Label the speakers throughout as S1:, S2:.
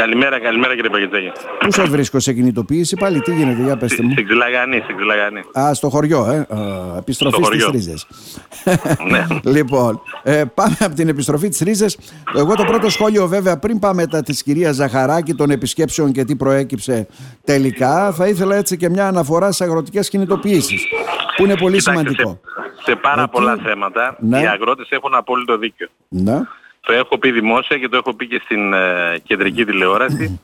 S1: Καλημέρα, καλημέρα κύριε Παγκετζάκη.
S2: Πού σα βρίσκω σε κινητοποίηση πάλι, τι γίνεται, για πετε μου.
S1: Στην Ξυλαγανή, στην Ξυλαγανή.
S2: Α, στο χωριό, ε. Α, επιστροφή στις ρίζες.
S1: ναι.
S2: λοιπόν, ε, πάμε από την επιστροφή της ρίζες. Εγώ το πρώτο σχόλιο, βέβαια, πριν πάμε τα της κυρίας Ζαχαράκη των επισκέψεων και τι προέκυψε τελικά, θα ήθελα έτσι και μια αναφορά στις αγροτικές κινητοποιήσεις. Που είναι πολύ
S1: Κοιτάξτε,
S2: σημαντικό.
S1: Σε, σε πάρα
S2: Εκεί-
S1: πολλά θέματα
S2: Ναι.
S1: οι αγρότες έχουν απόλυτο δίκιο.
S2: Ναι.
S1: Το έχω πει δημόσια και το έχω πει και στην ε, κεντρική τηλεόραση.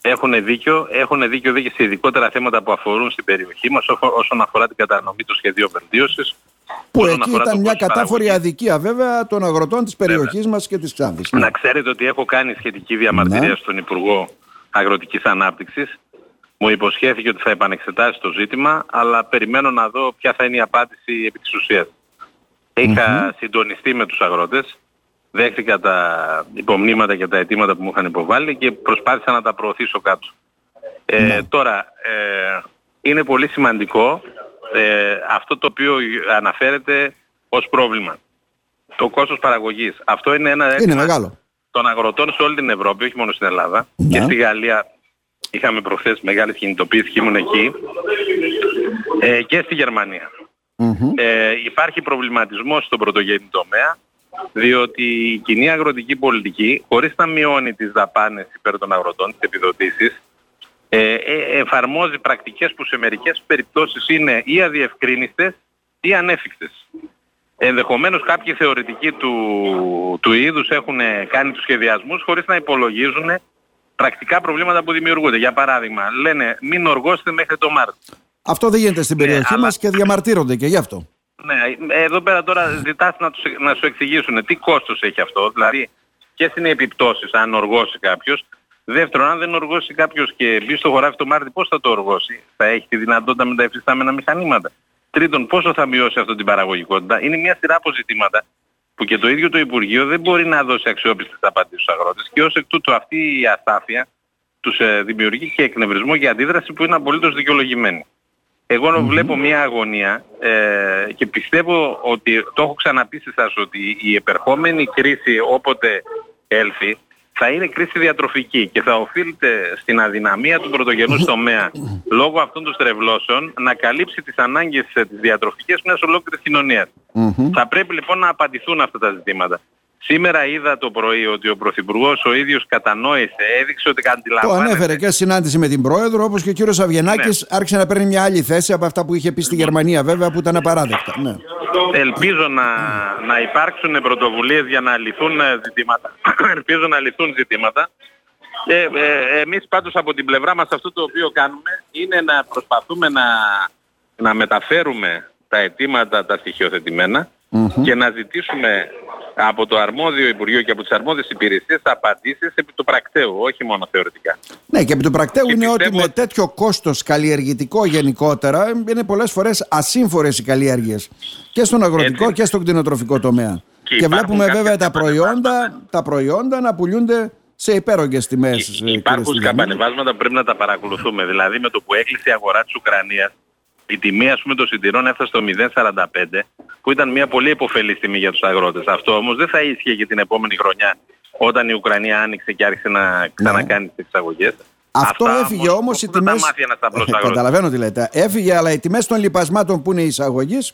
S1: Έχουν δίκιο, έχουν δίκιο δίκιο σε ειδικότερα θέματα που αφορούν στην περιοχή μας όσο- όσον αφορά την κατανομή του σχεδίου βελτίωσης.
S2: Που
S1: όσον
S2: εκεί
S1: αφορά
S2: ήταν
S1: το
S2: μια
S1: κόστος
S2: κατάφορη
S1: παραγωγής.
S2: αδικία βέβαια των αγροτών της περιοχής μας και της Ξάνθης. Ναι.
S1: Να ξέρετε ότι έχω κάνει σχετική διαμαρτυρία
S2: Ναι.
S1: στον Υπουργό Αγροτικής Ανάπτυξης. Μου υποσχέθηκε ότι θα επανεξετάσει το ζήτημα, αλλά περιμένω να δω ποια θα είναι η απάντηση επί της ουσίας. Είχα συντονιστεί με τους αγρότες, δέχτηκα τα υπομνήματα και τα αιτήματα που μου είχαν υποβάλει και προσπάθησα να τα προωθήσω κάτω. Ε, Τώρα, ε, είναι πολύ σημαντικό ε, αυτό το οποίο αναφέρεται ως πρόβλημα. Το κόστος παραγωγής. Αυτό είναι ένα
S2: Είναι
S1: αίτημα
S2: μεγάλο.
S1: των αγροτών σε όλη την Ευρώπη, όχι μόνο στην Ελλάδα.
S2: Ναι.
S1: Και στη Γαλλία είχαμε προχθές μεγάλες κινητοποίησεις και ήμουν εκεί. Ε, και στη Γερμανία.
S2: Μμμ.
S1: Ε, υπάρχει προβληματισμός στον πρωτογενή τομέα, διότι η κοινή αγροτική πολιτική, χωρίς να μειώνει τις δαπάνες υπέρ των αγροτών, τις επιδοτήσεις, ε, ε, εφαρμόζει πρακτικές που σε μερικές περιπτώσεις είναι ή αδιευκρίνηστες ή ανέφικτες. Ενδεχομένως κάποιοι θεωρητικοί του, του είδους έχουν κάνει τους σχεδιασμούς χωρίς να υπολογίζουν πρακτικά προβλήματα που δημιουργούνται. Για παράδειγμα, λένε μην οργώσετε μέχρι το Μάρτιο.
S2: Αυτό δεν γίνεται στην
S1: Ναι,
S2: περιοχή
S1: αλλά-
S2: μας και διαμαρτύρονται και γι' αυτό.
S1: Ναι, εδώ πέρα τώρα ζητάς να, τους, να σου εξηγήσουν τι κόστος έχει αυτό, δηλαδή ποιες είναι οι επιπτώσεις αν οργώσει κάποιος. Δεύτερον, αν δεν οργώσει κάποιος και μπει στο χωράφι το Μάρτι, πώς θα το οργώσει; Θα έχει τη δυνατότητα με τα εφιστάμενα μηχανήματα. Τρίτον, πόσο θα μειώσει αυτό την παραγωγικότητα; Είναι μια σειρά από ζητήματα που και το ίδιο το Υπουργείο δεν μπορεί να δώσει αξιόπιστες απαντήσεις στους αγρότες και ως εκ τούτου αυτή η αστάθεια τους ε, δημιουργεί και εκνευρισμό για αντίδραση που είναι απολύτως δικαιολογημένη. Εγώ βλέπω μια αγωνία ε, και πιστεύω ότι το έχω ξαναπεί σε εσάς ότι η επερχόμενη κρίση όποτε έλθει θα είναι κρίση διατροφική και θα οφείλεται στην αδυναμία του πρωτογενούς τομέα λόγω αυτών των στρεβλώσεων να καλύψει τις ανάγκες ε, τις διατροφικές μιας ολόκληρης κοινωνίας.
S2: Μμμ.
S1: Θα πρέπει λοιπόν να απαντηθούν αυτά τα ζητήματα. Σήμερα είδα το πρωί ότι ο Πρωθυπουργός ο ίδιος κατανόησε, έδειξε ότι
S2: Το
S1: αντιλαμβάνεται.
S2: ανέφερε και στη συνάντηση με την Πρόεδρο, όπως και ο κύριος Αβγενάκης
S1: Ναι.
S2: άρχισε να παίρνει μια άλλη θέση από αυτά που είχε πει στη Γερμανία βέβαια που ήταν απαράδεκτα. Ναι.
S1: Ελπίζω να, να υπάρξουν πρωτοβουλίες για να λυθούν ε, ζητήματα. Ελπίζω να λυθούν ζητήματα. Και ε, εμείς πάντως από την πλευρά μας αυτό το οποίο κάνουμε είναι να προσπαθούμε να, να μεταφέρουμε τα αιτήματα τα στοιχειοθετημένα και να ζητήσουμε από το αρμόδιο Υπουργείο και από τις αρμόδιες υπηρεσίες απαντήσεις επί του πρακτέου, όχι μόνο θεωρητικά.
S2: Ναι, και επί του πρακτέου
S1: Και
S2: είναι ότι
S1: πιστεύω
S2: με
S1: ότι-
S2: τέτοιο κόστος καλλιεργητικό γενικότερα είναι πολλές φορές ασύμφορες οι καλλιέργειες και στον αγροτικό
S1: Έτσι.
S2: και στον κτηνοτροφικό τομέα. Και,
S1: υπάρχουν
S2: βλέπουμε
S1: κάποια
S2: βέβαια τα προϊόντα,
S1: σκαμπανεβάσματα.
S2: τα προϊόντα να πουλούνται σε υπέρογγες τιμές. ε, κύριε
S1: Υπάρχουν
S2: Στυλιανίδη.
S1: σκαμπανεβάσματα που πρέπει να τα παρακολουθούμε. Δηλαδή με το που έκλεισε η αγορά της Ουκρανίας, η τιμή ας πούμε των συντηρών έφτασε στο 0,45 που ήταν μια πολύ υποφελής τιμή για τους αγρότες. Αυτό όμως δεν θα ίσχυε και την επόμενη χρονιά όταν η Ουκρανία άνοιξε και άρχισε να ξανακάνει τις εξαγωγές.
S2: Αυτό
S1: Αυτά
S2: έφυγε όμως οι
S1: πώς θα τα
S2: τιμέ.
S1: μάθει ένας απλός αγρότης.
S2: Καταλαβαίνω τι λέτε. Έφυγε, αλλά οι τιμές των λοιπασμάτων που είναι εισαγωγής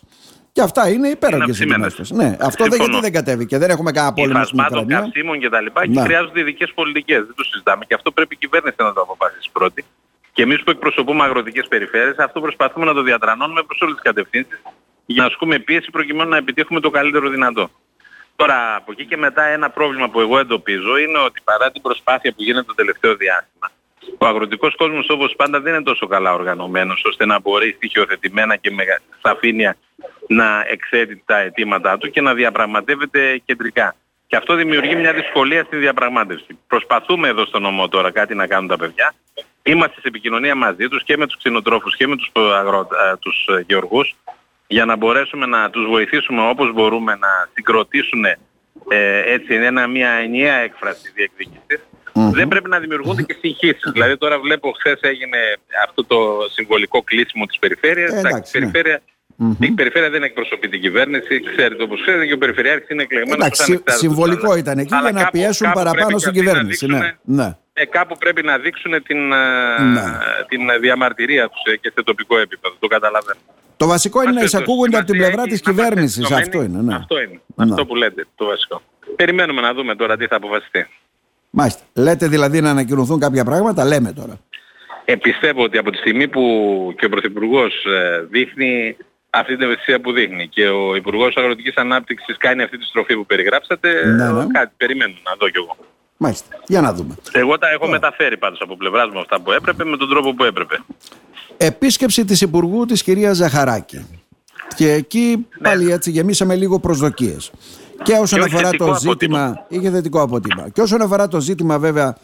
S2: και αυτά είναι υπέρογγε οι τιμές
S1: αυξημένες.
S2: τους. Ναι, αυτό δεν,
S1: Συμφωνώ.
S2: γιατί δεν κατέβηκε; Δεν έχουμε κανένα πόλεμο στην
S1: υφασμάτων,
S2: Ουκρανία.
S1: καυσίμων κτλ. Και
S2: Ναι.
S1: χρειάζονται ειδικές πολιτικές. Δεν το συζητάμε. Και αυτό πρέπει η κυβέρνηση να το αποφασίσει πρώτη. Και εμείς που εκπροσωπούμε αγροτικές περιφέρειες, αυτό προσπαθούμε να το διατρανώνουμε προς όλες τις κατευθύνσεις για να ασκούμε πίεση προκειμένου να επιτύχουμε το καλύτερο δυνατό. Τώρα, από εκεί και μετά, ένα πρόβλημα που εγώ εντοπίζω είναι ότι παρά την προσπάθεια που γίνεται το τελευταίο διάστημα, ο αγροτικός κόσμος όπως πάντα δεν είναι τόσο καλά οργανωμένος ώστε να μπορεί στοιχειοθετημένα και με σαφήνεια να εξέτει τα αιτήματά του και να διαπραγματεύεται κεντρικά. Και αυτό δημιουργεί μια δυσκολία στη διαπραγμάτευση. Προσπαθούμε εδώ στο νομό τώρα κάτι να κάνουν τα παιδιά. Είμαστε σε επικοινωνία μαζί τους και με τους ξενοτρόφους και με τους, αγρό... α, τους ε, γεωργούς για να μπορέσουμε να τους βοηθήσουμε όπως μπορούμε να συγκροτήσουν ε, έτσι ένα, μια ενιαία έκφραση διεκδίκησης. Δεν πρέπει να δημιουργούνται και συγχύσεις. δηλαδή τώρα βλέπω χθες έγινε αυτό το συμβολικό κλείσιμο της περιφέρειας.
S2: Ε,
S1: Εντάξει,
S2: εντάξει,
S1: η
S2: ναι.
S1: περιφέρεια Η περιφέρεια δεν εκπροσωπεί την κυβέρνηση, ξέρετε όπως ξέρετε και ο Περιφερειάρχης είναι εκλεγμένος ως
S2: Εντάξει,
S1: ανεξάρτητος.
S2: συμβολικό
S1: Αλλά-
S2: ήταν εκεί
S1: αλλά
S2: για να
S1: κάπου-
S2: πιέσουν
S1: κάπου
S2: παραπάνω
S1: πρέπει
S2: στην
S1: και αυτοί να
S2: κυβέρνηση. Ναι,
S1: δείξουν-
S2: ναι.
S1: Ε, κάπου πρέπει να δείξουν την, ε,
S2: Ναι.
S1: την διαμαρτυρία τους ε, και σε τοπικό επίπεδο. Το καταλαβαίνω.
S2: Το βασικό είναι να
S1: Μας
S2: εισακούγονται από την
S1: σημασία
S2: πλευρά
S1: έχει
S2: της
S1: να είμαστε
S2: κυβέρνησης.
S1: ενωμένοι.
S2: Αυτό είναι. Ναι.
S1: Αυτό είναι.
S2: Ναι.
S1: Αυτό που λέτε το βασικό. Περιμένουμε να δούμε τώρα τι θα αποφασιστεί.
S2: Μάλιστα. Λέτε δηλαδή να ανακοινωθούν κάποια πράγματα, λέμε τώρα.
S1: Ε, πιστεύω ότι από τη στιγμή που και ο Πρωθυπουργός ε, δείχνει αυτή την ευαισθησία που δείχνει και ο Υπουργός Αγροτικής Ανάπτυξης κάνει αυτή τη στροφή που περιγράψατε,
S2: Ναι,
S1: ε,
S2: ναι.
S1: κάτι περιμένω να δω κι εγώ.
S2: Μάλιστα. Για να δούμε.
S1: Εγώ τα έχω μεταφέρει πάντως από πλευράς μου αυτά που έπρεπε με τον τρόπο που έπρεπε.
S2: Επίσκεψη της Υπουργού της κυρίας Ζαχαράκη. Και εκεί
S1: Ναι.
S2: πάλι έτσι γεμίσαμε λίγο προσδοκίες. Και όσον
S1: Και
S2: αφορά
S1: θετικό
S2: το
S1: αποτύπωμα.
S2: ζήτημα, είχε θετικό αποτύπωμα. Και όσον αφορά το ζήτημα βέβαια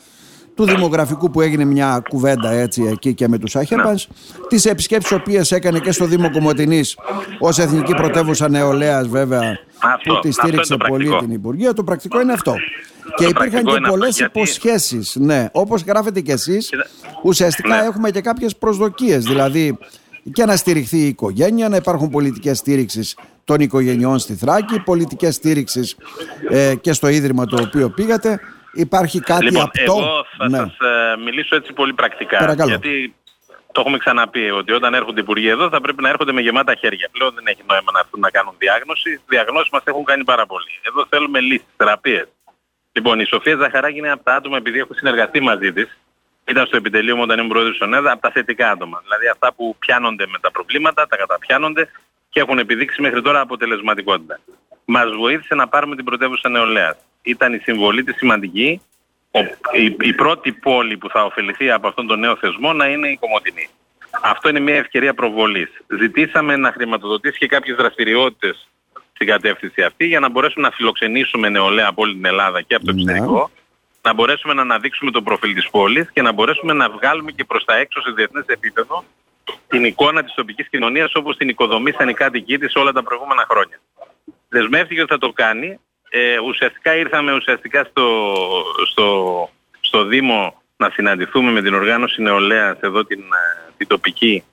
S2: του δημογραφικού που έγινε μια κουβέντα έτσι εκεί και με τους Άχεπανς, τις επισκέψεις οποίες έκανε και στο Δήμο Κομωτινής ως Εθνική Πρωτεύουσα Νεολαίας βέβαια
S1: Αυτό,
S2: που τη
S1: αυτό
S2: στήριξε
S1: είναι το
S2: πολύ
S1: πρακτικό.
S2: την Υπουργεία. Το πρακτικό είναι αυτό. Και υπήρχαν
S1: πρακτικό
S2: και
S1: είναι αυτός,
S2: πολλές
S1: γιατί-
S2: υποσχέσεις. Ναι, όπως γράφετε κι εσείς,
S1: Κοίτα,
S2: ουσιαστικά
S1: ναι.
S2: έχουμε και κάποιες προσδοκίες. Δηλαδή και να στηριχθεί η οικογένεια, να υπάρχουν πολιτικές στήριξης των οικογενειών στη Θράκη, πολιτικές στήριξης ε, και στο Ίδρυμα το οποίο πήγατε. Υπάρχει κάτι
S1: λοιπόν,
S2: απτό.
S1: εγώ θα
S2: Ναι.
S1: σας ε, μιλήσω έτσι πολύ πρακτικά.
S2: Παρακαλώ.
S1: Γιατί το έχουμε ξαναπεί ότι όταν έρχονται οι υπουργοί εδώ θα πρέπει να έρχονται με γεμάτα χέρια. Πλέον δεν έχει νόημα να έρθουν να κάνουν διάγνωση. Οι διαγνώσεις μας έχουν κάνει πάρα πολύ. Εδώ θέλουμε λύσεις, θεραπείες. Λοιπόν, η Σοφία Ζαχαράκη είναι από τα άτομα, επειδή έχω συνεργαστεί μαζί της, ήταν στο επιτελείο μου όταν ήμουν πρόεδρος της ΟΝΕΔΑ, από τα θετικά άτομα. Δηλαδή αυτά που πιάνονται με τα προβλήματα, τα καταπιάνονται και έχουν επιδείξει μέχρι τώρα αποτελεσματικότητα. Μας βοήθησε να πάρουμε την πρωτεύουσα νεολαίας. Ήταν η συμβολή της σημαντική, ο, η, η πρώτη πόλη που θα ωφεληθεί από αυτόν τον νέο θεσμό να είναι η Κομωτινή. Αυτό είναι μια ευκαιρία προβολής. Ζητήσαμε να χρηματοδοτήσει και κάποιες δραστηριότητες στην κατεύθυνση αυτή για να μπορέσουμε να φιλοξενήσουμε νεολαία από όλη την Ελλάδα και από το
S2: Ναι.
S1: εξωτερικό, να μπορέσουμε να αναδείξουμε το προφίλ της πόλης και να μπορέσουμε να βγάλουμε και προς τα έξω σε διεθνές επίπεδο την εικόνα της τοπικής κοινωνίας όπως την οικοδομήσαν οι κάτοικοι της όλα τα προηγούμενα χρόνια. Δεσμεύτηκε ότι θα το κάνει. Ε, ουσιαστικά ήρθαμε ουσιαστικά στο, στο, στο Δήμο να συναντηθούμε με την οργάνωση νεολαίας εδώ την, ε, την τοπική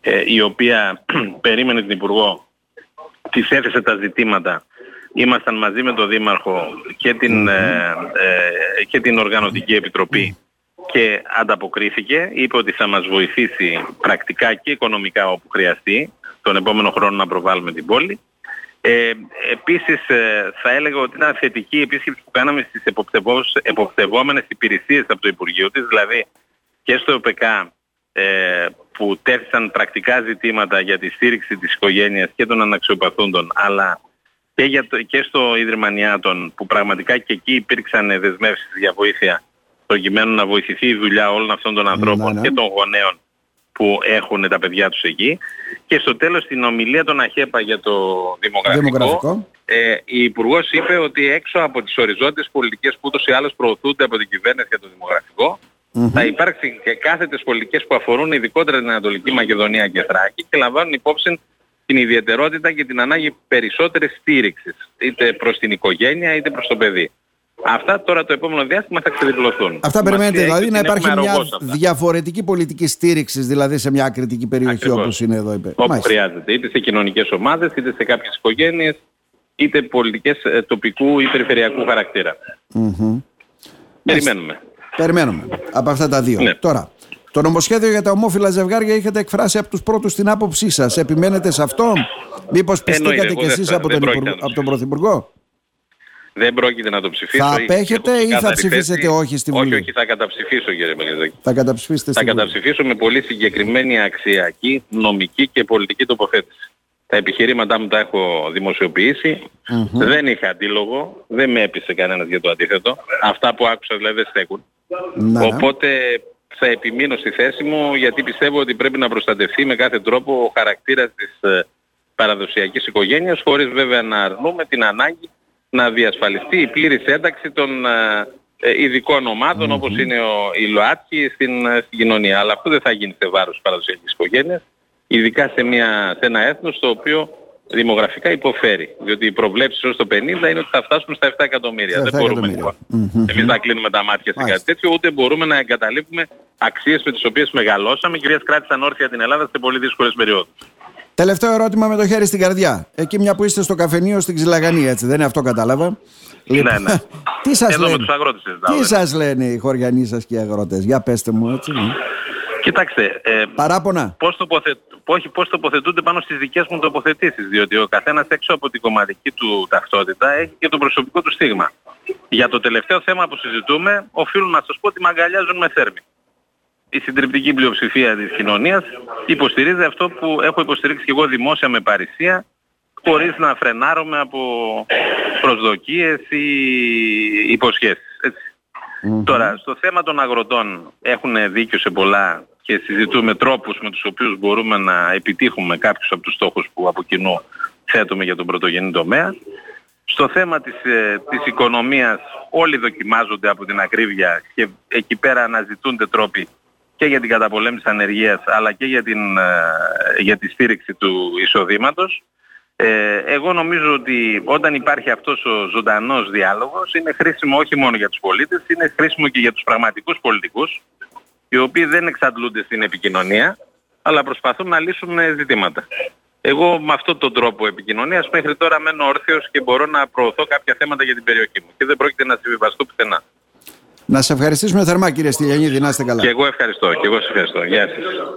S1: ε, η οποία περίμενε την Υπουργό της έθεσε τα ζητήματα. Ήμασταν μαζί με τον Δήμαρχο και την, ε, ε, και την Οργανωτική Επιτροπή και ανταποκρίθηκε. Είπε ότι θα μας βοηθήσει πρακτικά και οικονομικά όπου χρειαστεί τον επόμενο χρόνο να προβάλλουμε την πόλη. Ε, επίσης ε, θα έλεγα ότι ήταν θετική η επίσκεψη που κάναμε στις εποπτευώς- εποπτευόμενες υπηρεσίες από το Υπουργείο της, δηλαδή και στο ΕΠΚ ε, που τέθησαν πρακτικά ζητήματα για τη στήριξη της οικογένειας και των αναξιοπαθούντων, αλλά και, για το, και στο Ίδρυμα Νιάτων που πραγματικά και εκεί υπήρξαν δεσμεύσεις για βοήθεια προκειμένου να βοηθηθεί η δουλειά όλων αυτών των ανθρώπων
S2: ναι.
S1: και των γονέων που έχουν τα παιδιά τους εκεί. Και στο τέλος στην ομιλία των ΑΧΕΠΑ για το δημογραφικό,
S2: Δημογραφικό.
S1: ε, η Υπουργός είπε ότι έξω από τις οριζόντιες πολιτικές που ούτως ή άλλως προωθούνται από την κυβέρνηση για το δημογραφικό, θα υπάρξει και κάθετες πολιτικές που αφορούν ειδικότερα την Ανατολική Μακεδονία και Θράκη και λαμβάνουν υπόψη την ιδιαιτερότητα και την ανάγκη περισσότερης στήριξης, είτε προς την οικογένεια είτε προς το παιδί. Αυτά τώρα το επόμενο διάστημα θα ξεδιπλωθούν.
S2: Αυτά περιμένετε
S1: Σημασία
S2: δηλαδή
S1: έχει
S2: να
S1: ότι την
S2: υπάρχει
S1: έχουμε
S2: μια
S1: αρρωγός αυτά.
S2: διαφορετική πολιτική στήριξης δηλαδή σε μια κριτική περιοχή
S1: Ακριβώς.
S2: όπως είναι εδώ. Είπε.
S1: Όπου
S2: Μάλιστα.
S1: χρειάζεται. Είτε σε κοινωνικές ομάδες, είτε σε κάποιες οικογένειες, είτε πολιτικές ε, τοπικού ή περιφερειακού χαρακτήρα.
S2: Μμμ.
S1: Περιμένουμε.
S2: Περιμένουμε από αυτά τα δύο.
S1: Ναι.
S2: Τώρα, το νομοσχέδιο για τα ομόφυλα ζευγάρια είχατε εκφράσει από τους πρώτους την άποψή σας. Επιμένετε σε αυτό, μήπως πιστήκατε
S1: Εννοείται,
S2: κι
S1: εγώ
S2: εσείς
S1: δεν-
S2: από
S1: δεν
S2: τον,
S1: πρόκειται
S2: Υπουργό-
S1: να το
S2: από τον Πρωθυπουργό;
S1: Δεν πρόκειται να το ψηφίσω.
S2: Θα
S1: Έχω
S2: απέχετε ή θα
S1: ξεκάθαρη
S2: ψηφίσετε
S1: θέση.
S2: όχι στη Βουλή;
S1: Όχι, όχι, θα καταψηφίσω κύριε Μεγεδάκη.
S2: Θα καταψηφίσετε
S1: Θα
S2: στην Βουλή.
S1: καταψηφίσω με πολύ συγκεκριμένη αξιακή, νομική και πολιτική τοποθέτηση. Τα επιχειρήματά μου τα έχω δημοσιοποιήσει. Δεν είχα αντίλογο. Δεν με έπεισε κανένας για το αντίθετο. Αυτά που άκουσα δηλαδή δεν στέκουν.
S2: Ναι, ναι.
S1: Οπότε θα επιμείνω στη θέση μου γιατί πιστεύω ότι πρέπει να προστατευτεί με κάθε τρόπο ο χαρακτήρας της ε, παραδοσιακής οικογένειας χωρίς βέβαια να αρνούμε την ανάγκη να διασφαλιστεί η πλήρης ένταξη των ε, ε, ειδικών ομάδων όπως είναι ο, οι ΛΟΑΤΚΙ στην, ε, στην κοινωνία. Αλλά αυτό δεν θα γίνει σε βάρος της παραδοσιακής οικογένειας, ειδικά σε, μια, σε ένα έθνος το οποίο δημογραφικά υποφέρει. Διότι οι προβλέψεις ως το 50 είναι ότι θα φτάσουμε στα 7 εκατομμύρια.
S2: Στα
S1: δεν
S2: 7
S1: μπορούμε
S2: εκατομμύρια.
S1: λοιπόν.
S2: Μμμ.
S1: Εμείς να κλείνουμε τα μάτια σε κάτι
S2: Μάλιστα.
S1: τέτοιο, ούτε μπορούμε να εγκαταλείπουμε αξίες με τις οποίες μεγαλώσαμε και οποίες κράτησαν όρθια την Ελλάδα σε πολύ δύσκολες περιόδους.
S2: Τελευταίο ερώτημα με το χέρι στην καρδιά. Εκεί μια που είστε στο καφενείο στην Ξυλαγανή, έτσι, δεν είναι αυτό κατάλαβα.
S1: Ναι, ναι.
S2: τι σας
S1: Εδώ
S2: λένε,
S1: με τους αγρότες συζητάω,
S2: τι
S1: δεν
S2: σας λένε οι χωριανοί σας και οι αγρότες; Για πέστε μου έτσι. ναι.
S1: Κοιτάξτε, ε,
S2: Παράπονα.
S1: πώς, τοποθε... όχι, πώς τοποθετούνται πάνω στις δικές μου τοποθετήσεις, διότι ο καθένας έξω από την κομματική του ταυτότητα έχει και το προσωπικό του στίγμα. Για το τελευταίο θέμα που συζητούμε, οφείλω να σας πω ότι με αγκαλιάζουν με θέρμη. Η συντριπτική πλειοψηφία της κοινωνίας υποστηρίζει αυτό που έχω υποστηρίξει και εγώ δημόσια με παρησία, χωρίς να φρενάρομαι από προσδοκίες ή υποσχέσεις. Έτσι. Τώρα, στο θέμα των αγροτών έχουν δίκιο σε πολλά και συζητούμε τρόπους με τους οποίους μπορούμε να επιτύχουμε κάποιους από τους στόχους που από κοινού θέτουμε για τον πρωτογενή τομέα. Στο θέμα της, ε, της οικονομίας όλοι δοκιμάζονται από την ακρίβεια και εκεί πέρα αναζητούνται τρόποι και για την καταπολέμηση της ανεργίας αλλά και για, την, ε, για τη στήριξη του εισοδήματος. Ε, εγώ νομίζω ότι όταν υπάρχει αυτός ο ζωντανός διάλογος είναι χρήσιμο όχι μόνο για τους πολίτες, είναι χρήσιμο και για τους πραγματικούς πολιτικούς οι οποίοι δεν εξαντλούνται στην επικοινωνία αλλά προσπαθούν να λύσουν ε, ζητήματα. Εγώ με αυτόν τον τρόπο επικοινωνίας μέχρι τώρα μένω όρθιος και μπορώ να προωθώ κάποια θέματα για την περιοχή μου και δεν πρόκειται να συμβιβαστώ πουθενά.
S2: Να σε ευχαριστήσουμε θερμά κύριε Στυλιανίδη, να είστε καλά.
S1: Και εγώ ευχαριστώ. Και εγώ σας ευχαριστώ. Γεια σας.